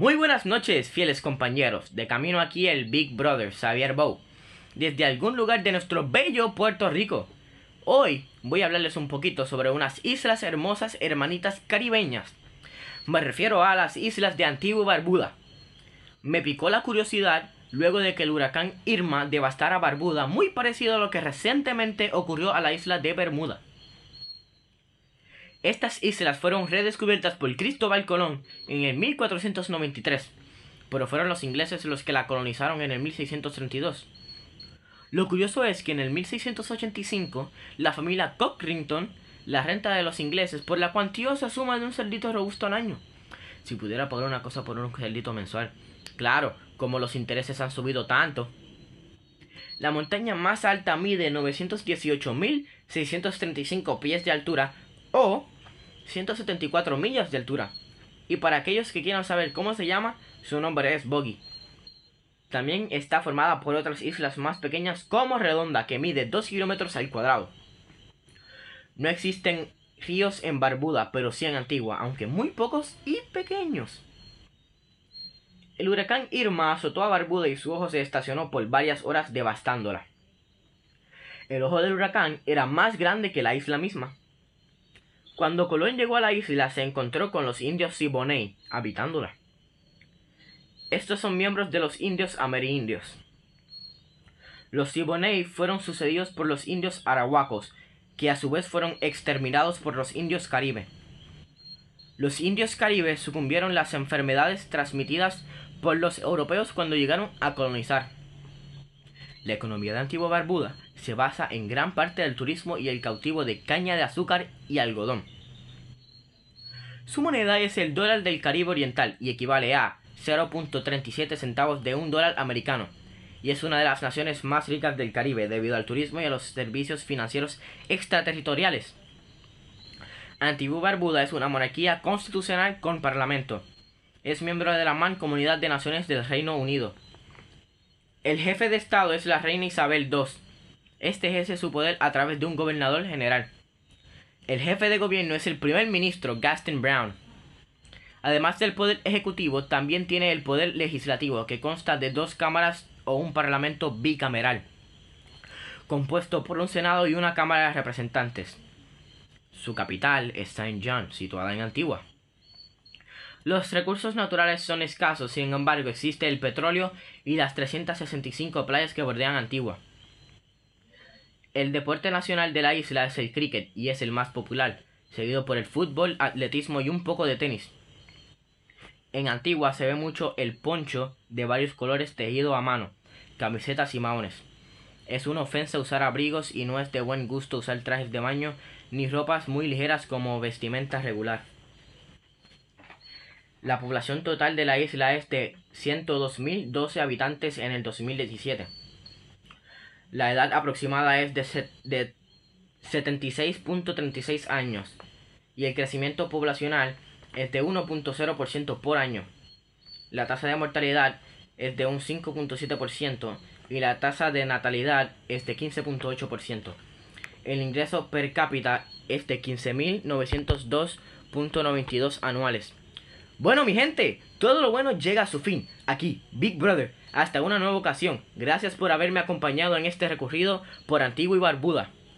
Muy buenas noches, fieles compañeros. De camino aquí el Big Brother Xavier Bow, desde algún lugar de nuestro bello Puerto Rico. Hoy voy a hablarles un poquito sobre unas islas hermosas hermanitas caribeñas. Me refiero a las islas de Antigua Barbuda. Me picó la curiosidad luego de que el huracán Irma devastara Barbuda, muy parecido a lo que recientemente ocurrió a la isla de Bermuda. Estas islas fueron redescubiertas por Cristóbal Colón en el 1493, pero fueron los ingleses los que la colonizaron en el 1632. Lo curioso es que en el 1685 la familia Cockrington la renta de los ingleses por la cuantiosa suma de un cerdito robusto al año. Si pudiera pagar una cosa por un cerdito mensual. Claro, como los intereses han subido tanto. La montaña más alta mide 918.635 pies de altura o 174 millas de altura. Y para aquellos que quieran saber cómo se llama, su nombre es Boggy. También está formada por otras islas más pequeñas como Redonda, que mide 2 kilómetros al cuadrado. No existen ríos en Barbuda, pero sí en Antigua, aunque muy pocos y pequeños. El huracán Irma azotó a Barbuda y su ojo se estacionó por varias horas devastándola. El ojo del huracán era más grande que la isla misma. Cuando Colón llegó a la isla se encontró con los indios Siboney, habitándola. Estos son miembros de los indios amerindios. Los Siboney fueron sucedidos por los indios arahuacos, que a su vez fueron exterminados por los indios caribe. Los indios caribe sucumbieron las enfermedades transmitidas por los europeos cuando llegaron a colonizar. La economía de Antigua Barbuda se basa en gran parte del turismo y el cautivo de caña de azúcar y algodón. Su moneda es el dólar del Caribe Oriental y equivale a 0.37 centavos de un dólar americano, y es una de las naciones más ricas del Caribe debido al turismo y a los servicios financieros extraterritoriales. Antigua Barbuda es una monarquía constitucional con parlamento. Es miembro de la Mancomunidad de Naciones del Reino Unido. El jefe de Estado es la reina Isabel II. Este ejerce su poder a través de un gobernador general. El jefe de gobierno es el primer ministro Gaston Brown. Además del poder ejecutivo, también tiene el poder legislativo, que consta de dos cámaras o un parlamento bicameral, compuesto por un senado y una cámara de representantes. Su capital es Saint John, situada en Antigua. Los recursos naturales son escasos, sin embargo existe el petróleo y las 365 playas que bordean Antigua. El deporte nacional de la isla es el cricket y es el más popular, seguido por el fútbol, atletismo y un poco de tenis. En Antigua se ve mucho el poncho de varios colores tejido a mano, camisetas y maones. Es una ofensa usar abrigos y no es de buen gusto usar trajes de baño ni ropas muy ligeras como vestimenta regular. La población total de la isla es de 102.012 habitantes en el 2017. La edad aproximada es de, de 76.36 años y el crecimiento poblacional es de 1.0% por año. La tasa de mortalidad es de un 5.7% y la tasa de natalidad es de 15.8%. El ingreso per cápita es de 15.902.92 anuales. Bueno, mi gente, todo lo bueno llega a su fin. Aquí, Big Brother. Hasta una nueva ocasión. Gracias por haberme acompañado en este recorrido por Antigua y Barbuda.